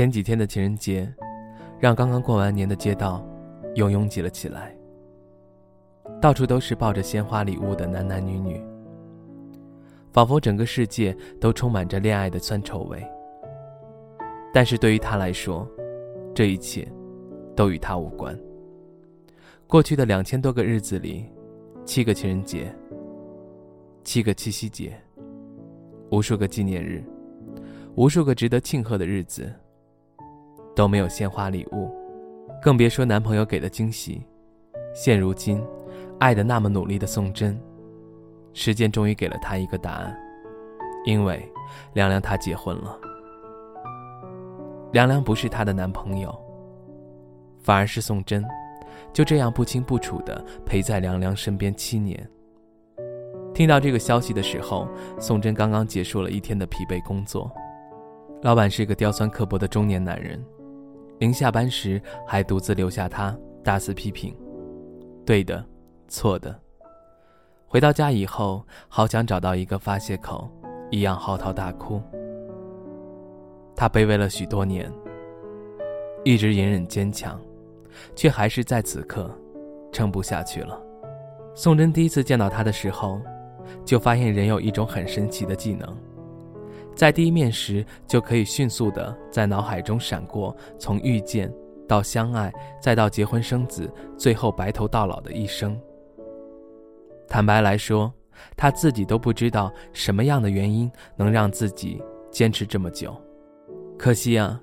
前几天的情人节，让刚刚过完年的街道又拥挤了起来。到处都是抱着鲜花礼物的男男女女，仿佛整个世界都充满着恋爱的酸臭味。但是对于他来说，这一切都与他无关。过去的两千多个日子里，七个情人节，七个七夕节，无数个纪念日，无数个值得庆贺的日子，都没有鲜花礼物，更别说男朋友给的惊喜。现如今。爱的那么努力的宋真，时间终于给了他一个答案，因为凉凉她结婚了。凉凉不是她的男朋友，反而是宋真，就这样不清不楚的陪在凉凉身边七年。听到这个消息的时候，宋真刚刚结束了一天的疲惫工作，老板是一个刁钻刻薄的中年男人，临下班时还独自留下他大肆批评，对的。错的。回到家以后，好想找到一个发泄口，一样嚎啕大哭。他卑微了许多年，一直隐忍坚强，却还是在此刻撑不下去了。宋真第一次见到他的时候，就发现人有一种很神奇的技能，在第一面时就可以迅速的在脑海中闪过从遇见到相爱，再到结婚生子，最后白头到老的一生。坦白来说，他自己都不知道什么样的原因能让自己坚持这么久。可惜啊，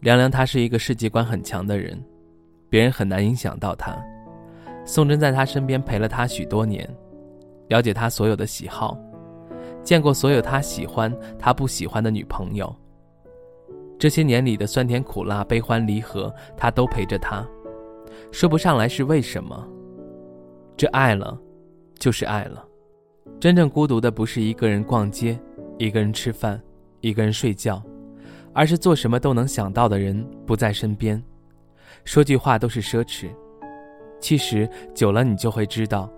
凉凉他是一个世界观很强的人，别人很难影响到他。宋真在他身边陪了他许多年，了解他所有的喜好，见过所有他喜欢他不喜欢的女朋友。这些年里的酸甜苦辣、悲欢离合，他都陪着他。说不上来是为什么，这爱了。就是爱了，真正孤独的不是一个人逛街，一个人吃饭，一个人睡觉，而是做什么都能想到的人不在身边，说句话都是奢侈。其实久了，你就会知道，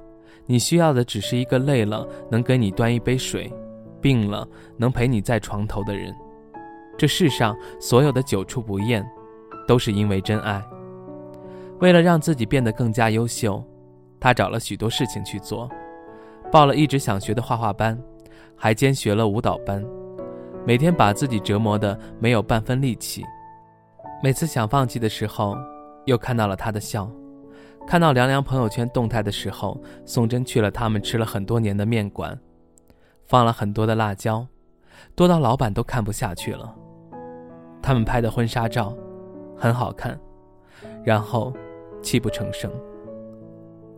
你需要的只是一个累了能给你端一杯水，病了能陪你在床头的人。这世上所有的久处不厌，都是因为真爱。为了让自己变得更加优秀。他找了许多事情去做，报了一直想学的画画班，还兼学了舞蹈班，每天把自己折磨得没有半分力气。每次想放弃的时候，又看到了他的笑。看到凉凉朋友圈动态的时候，宋真去了他们吃了很多年的面馆，放了很多的辣椒，多到老板都看不下去了。他们拍的婚纱照很好看，然后泣不成声。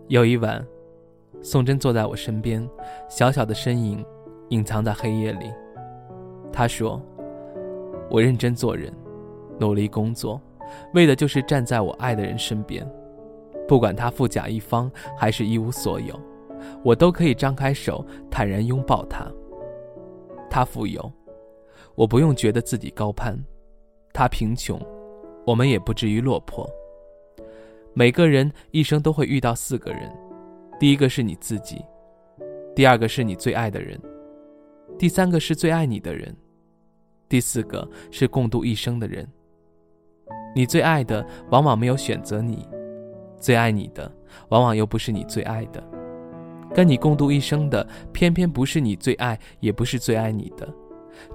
有一晚，宋真坐在我身边，小小的身影隐藏在黑夜里。他说：“我认真做人，努力工作，为的就是站在我爱的人身边。不管他富甲一方还是一无所有，我都可以张开手，坦然拥抱他。他富有，我不用觉得自己高攀；他贫穷，我们也不至于落魄。”每个人一生都会遇到四个人，第一个是你自己，第二个是你最爱的人，第三个是最爱你的人，第四个是共度一生的人。你最爱的往往没有选择你，最爱你的往往又不是你最爱的，跟你共度一生的偏偏不是你最爱，也不是最爱你的，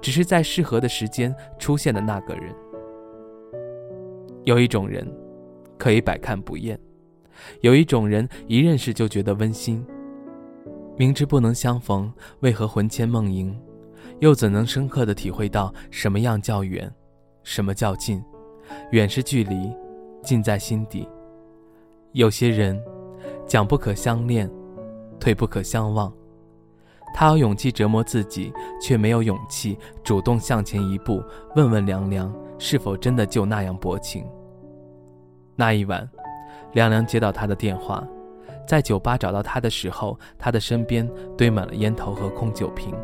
只是在适合的时间出现的那个人。有一种人。可以百看不厌，有一种人一认识就觉得温馨。明知不能相逢，为何魂牵梦萦？又怎能深刻的体会到什么样叫远，什么叫近？远是距离，近在心底。有些人，讲不可相恋，退不可相忘。他有勇气折磨自己，却没有勇气主动向前一步，问问凉凉是否真的就那样薄情。那一晚，凉凉接到他的电话，在酒吧找到他的时候，他的身边堆满了烟头和空酒瓶，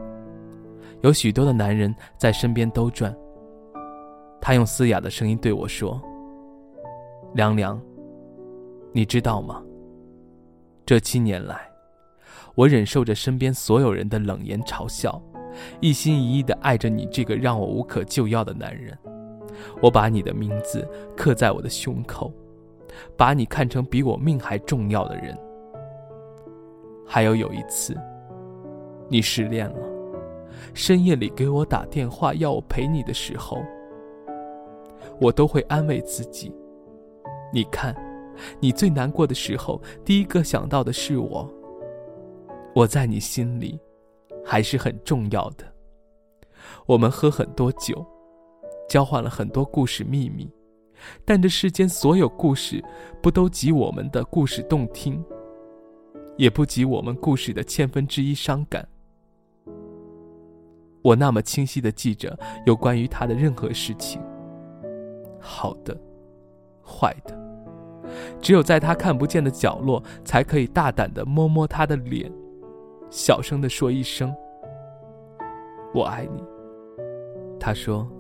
有许多的男人在身边兜转。他用嘶哑的声音对我说：“凉凉，你知道吗？这七年来，我忍受着身边所有人的冷言嘲笑，一心一意的爱着你这个让我无可救药的男人。我把你的名字刻在我的胸口，把你看成比我命还重要的人。还有有一次，你失恋了，深夜里给我打电话要我陪你的时候，我都会安慰自己：你看，你最难过的时候，第一个想到的是我。我在你心里，还是很重要的。我们喝很多酒。交换了很多故事秘密，但这世间所有故事，不都及我们的故事动听，也不及我们故事的千分之一伤感。我那么清晰的记着有关于他的任何事情，好的，坏的，只有在他看不见的角落，才可以大胆的摸摸他的脸，小声的说一声：“我爱你。”他说。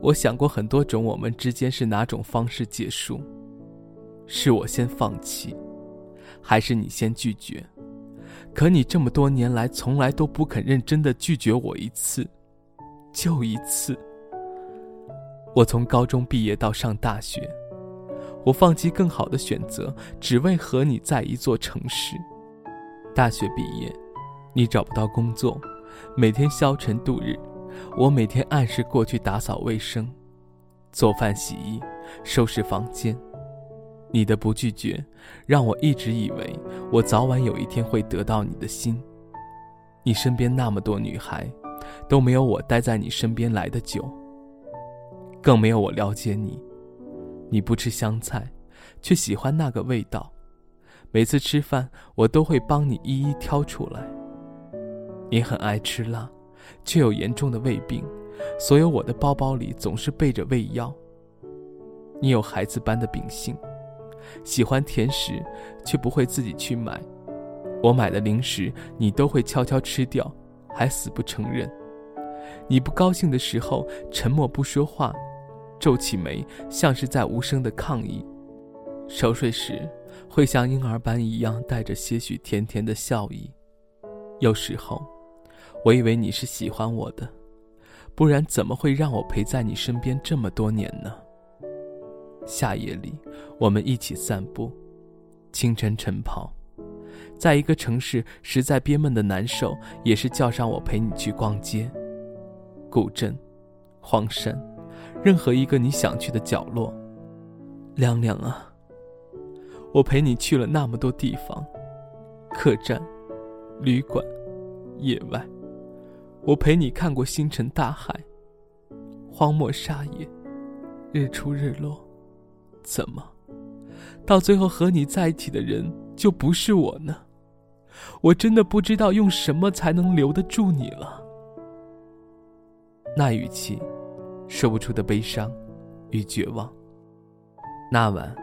我想过很多种，我们之间是哪种方式结束？是我先放弃，还是你先拒绝？可你这么多年来从来都不肯认真的拒绝我一次，就一次。我从高中毕业到上大学，我放弃更好的选择，只为和你在一座城市。大学毕业，你找不到工作，每天消沉度日。我每天按时过去打扫卫生、做饭、洗衣、收拾房间。你的不拒绝，让我一直以为我早晚有一天会得到你的心。你身边那么多女孩，都没有我待在你身边来的久，更没有我了解你。你不吃香菜，却喜欢那个味道。每次吃饭，我都会帮你一一挑出来。你很爱吃辣。却有严重的胃病，所有我的包包里总是备着胃药。你有孩子般的秉性，喜欢甜食，却不会自己去买。我买的零食，你都会悄悄吃掉，还死不承认。你不高兴的时候，沉默不说话，皱起眉，像是在无声的抗议。熟睡时，会像婴儿般一样带着些许甜甜的笑意。有时候。我以为你是喜欢我的，不然怎么会让我陪在你身边这么多年呢？夏夜里，我们一起散步；清晨晨跑，在一个城市实在憋闷的难受，也是叫上我陪你去逛街。古镇、荒山，任何一个你想去的角落。亮亮啊，我陪你去了那么多地方：客栈、旅馆、野外。我陪你看过星辰大海，荒漠沙野，日出日落，怎么，到最后和你在一起的人就不是我呢？我真的不知道用什么才能留得住你了。那语气，说不出的悲伤与绝望。那晚，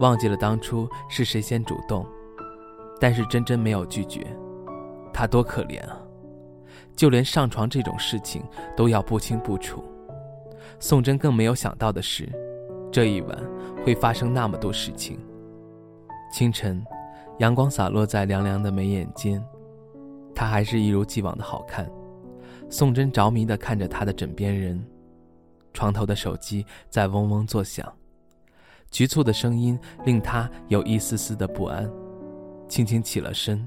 忘记了当初是谁先主动，但是真真没有拒绝，她多可怜啊。就连上床这种事情都要不清不楚，宋真更没有想到的是，这一晚会发生那么多事情。清晨，阳光洒落在凉凉的眉眼间，他还是一如既往的好看。宋真着迷地看着他的枕边人，床头的手机在嗡嗡作响，局促的声音令他有一丝丝的不安，轻轻起了身。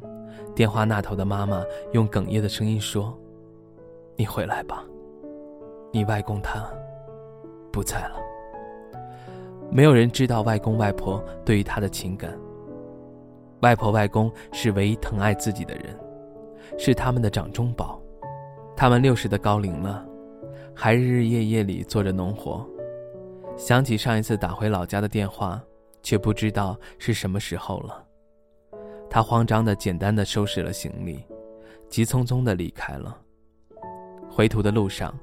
电话那头的妈妈用哽咽的声音说：“你回来吧，你外公他不在了。没有人知道外公外婆对于他的情感。外婆外公是唯一疼爱自己的人，是他们的掌中宝。他们六十的高龄了，还日日夜夜里做着农活。想起上一次打回老家的电话，却不知道是什么时候了。”他慌张的、简单的收拾了行李，急匆匆的离开了。回途的路上，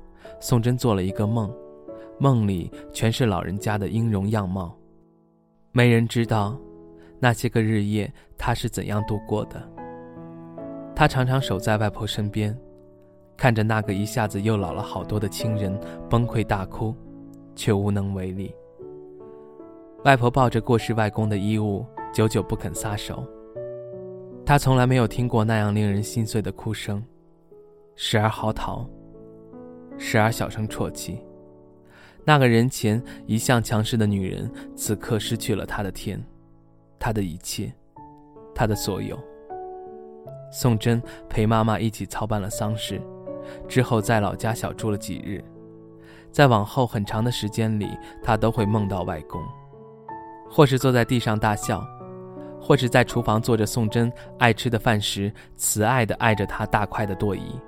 宋真做了一个梦，梦里全是老人家的音容样貌。没人知道，那些个日夜他是怎样度过的。他常常守在外婆身边，看着那个一下子又老了好多的亲人崩溃大哭，却无能为力。外婆抱着过世外公的衣物，久久不肯撒手。他从来没有听过那样令人心碎的哭声，时而嚎啕，时而小声啜泣。那个人前一向强势的女人，此刻失去了她的天，她的一切，她的所有。宋真陪妈妈一起操办了丧事，之后在老家小住了几日。在往后很长的时间里，她都会梦到外公，或是坐在地上大笑，或是在厨房做着宋真爱吃的饭时，慈爱地爱着她大块的剁衣。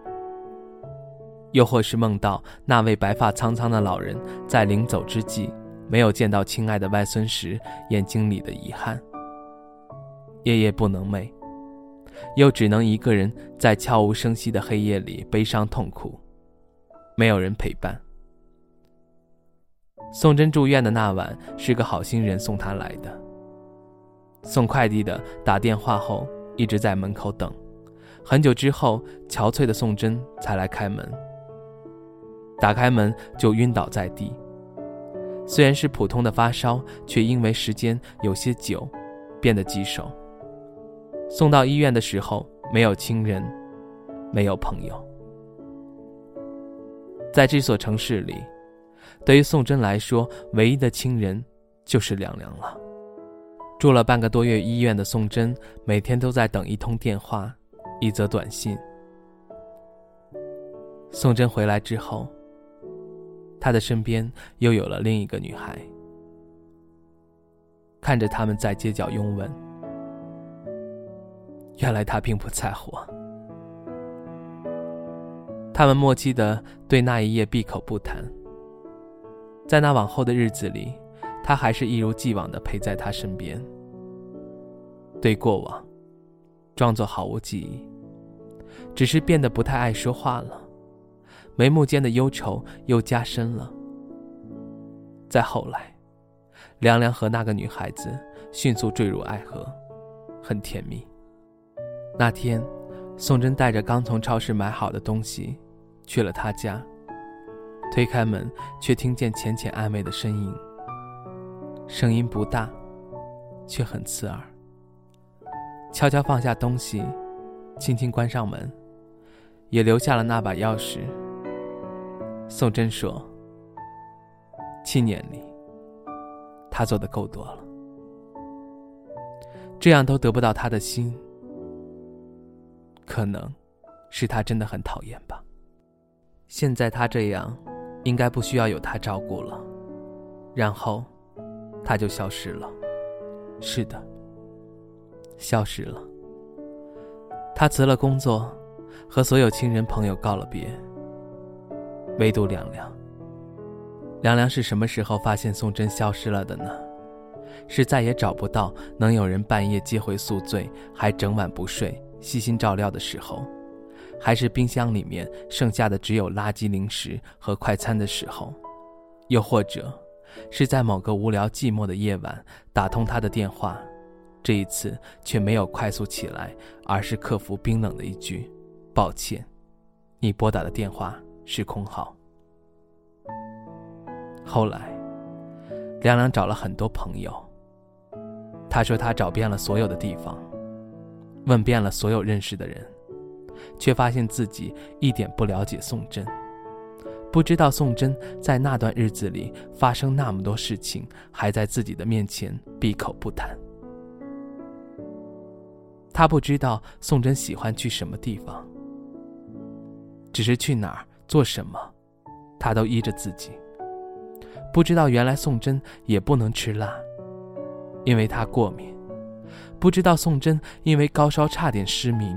又或是梦到那位白发苍苍的老人在临走之际，没有见到亲爱的外孙时，眼睛里的遗憾。夜夜不能寐，又只能一个人在悄无声息的黑夜里悲伤痛苦，没有人陪伴。宋真住院的那晚，是个好心人送她来的。送快递的打电话后，一直在门口等，很久之后，憔悴的宋真才来开门。打开门就晕倒在地，虽然是普通的发烧，却因为时间有些久，变得棘手。送到医院的时候，没有亲人，没有朋友。在这所城市里，对于宋真来说，唯一的亲人就是凉凉了。住了半个多月医院的宋真，每天都在等一通电话，一则短信。宋真回来之后。他的身边又有了另一个女孩，看着他们在街角拥吻，原来他并不在乎。他们默契的对那一夜闭口不谈。在那往后的日子里，他还是一如既往的陪在他身边，对过往装作毫无记忆，只是变得不太爱说话了。眉目间的忧愁又加深了。再后来，凉凉和那个女孩子迅速坠入爱河，很甜蜜。那天，宋真带着刚从超市买好的东西，去了他家。推开门，却听见浅浅暧昧的声音。声音不大，却很刺耳。悄悄放下东西，轻轻关上门，也留下了那把钥匙。宋真说：“七年里，他做的够多了，这样都得不到他的心，可能是他真的很讨厌吧。现在他这样，应该不需要有他照顾了。然后，他就消失了。是的，消失了。他辞了工作，和所有亲人朋友告了别。”唯独凉凉。凉凉是什么时候发现宋真消失了的呢？是再也找不到能有人半夜接回宿醉，还整晚不睡、悉心照料的时候，还是冰箱里面剩下的只有垃圾零食和快餐的时候，又或者，是在某个无聊寂寞的夜晚打通他的电话，这一次却没有快速起来，而是客服冰冷的一句：“抱歉，你拨打的电话。”是空号。后来，凉凉找了很多朋友。他说他找遍了所有的地方，问遍了所有认识的人，却发现自己一点不了解宋真，不知道宋真在那段日子里发生那么多事情，还在自己的面前闭口不谈。他不知道宋真喜欢去什么地方，只是去哪儿。做什么，他都依着自己。不知道原来宋真也不能吃辣，因为他过敏。不知道宋真因为高烧差点失明。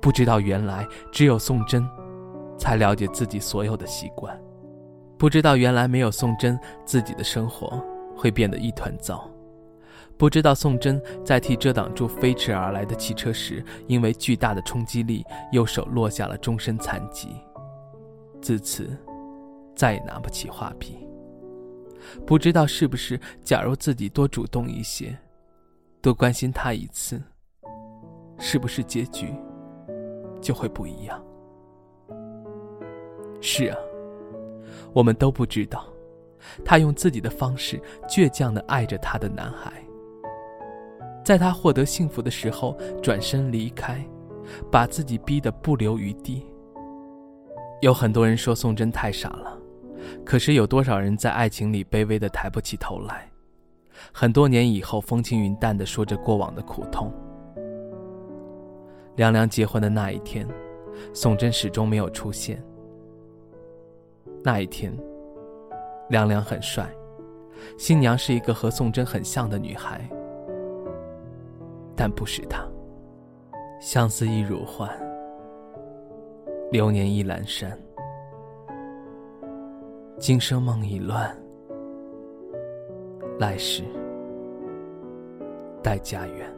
不知道原来只有宋真，才了解自己所有的习惯。不知道原来没有宋真，自己的生活会变得一团糟。不知道宋真在替遮挡住飞驰而来的汽车时，因为巨大的冲击力，右手落下了终身残疾，自此再也拿不起画笔。不知道是不是，假如自己多主动一些，多关心他一次，是不是结局就会不一样？是啊，我们都不知道，他用自己的方式倔强地爱着他的男孩。在他获得幸福的时候，转身离开，把自己逼得不留余地。有很多人说宋真太傻了，可是有多少人在爱情里卑微的抬不起头来？很多年以后，风轻云淡的说着过往的苦痛。凉凉结婚的那一天，宋真始终没有出现。那一天，凉凉很帅，新娘是一个和宋真很像的女孩，但不是他。相思亦如幻，流年亦阑珊。今生梦已乱，来世待家园。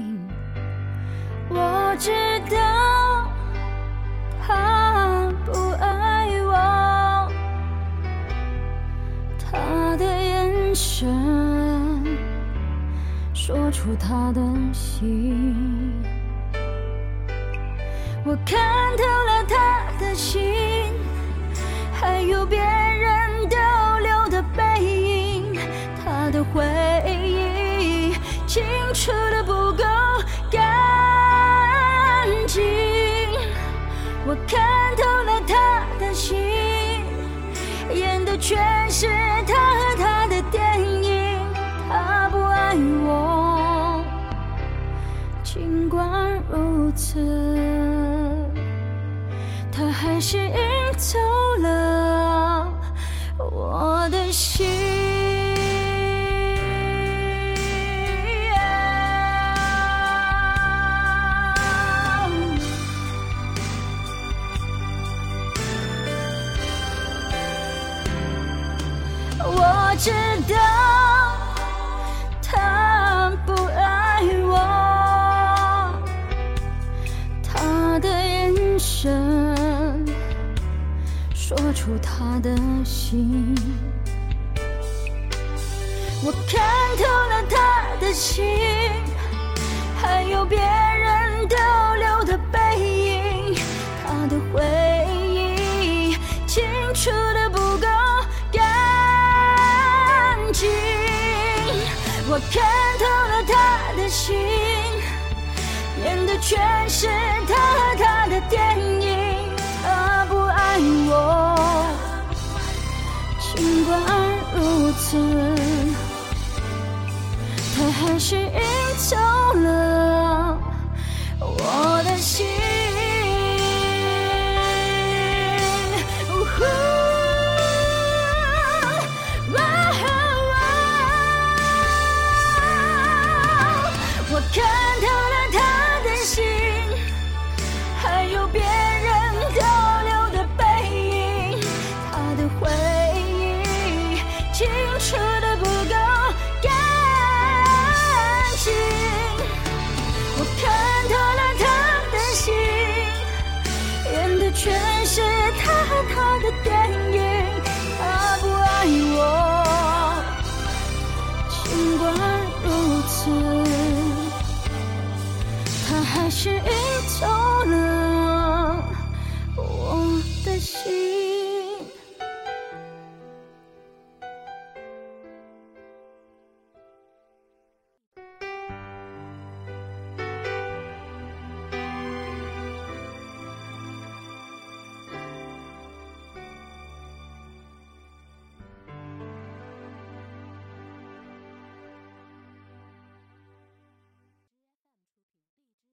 我知道他不爱我，他的眼神说出他的心。我看透了他的心，还有别人逗留的背影，他的回忆清楚的不够。看透了他的心，演的全是他和他的电影。他不爱我，尽管如此，他还是赢走了我的心。的心。我看透了他的心，还有别人逗留的背影，他的回忆清楚的不够干净。我看透了他的心，演的全是他和他的电影。他不爱我，他还是赢走了。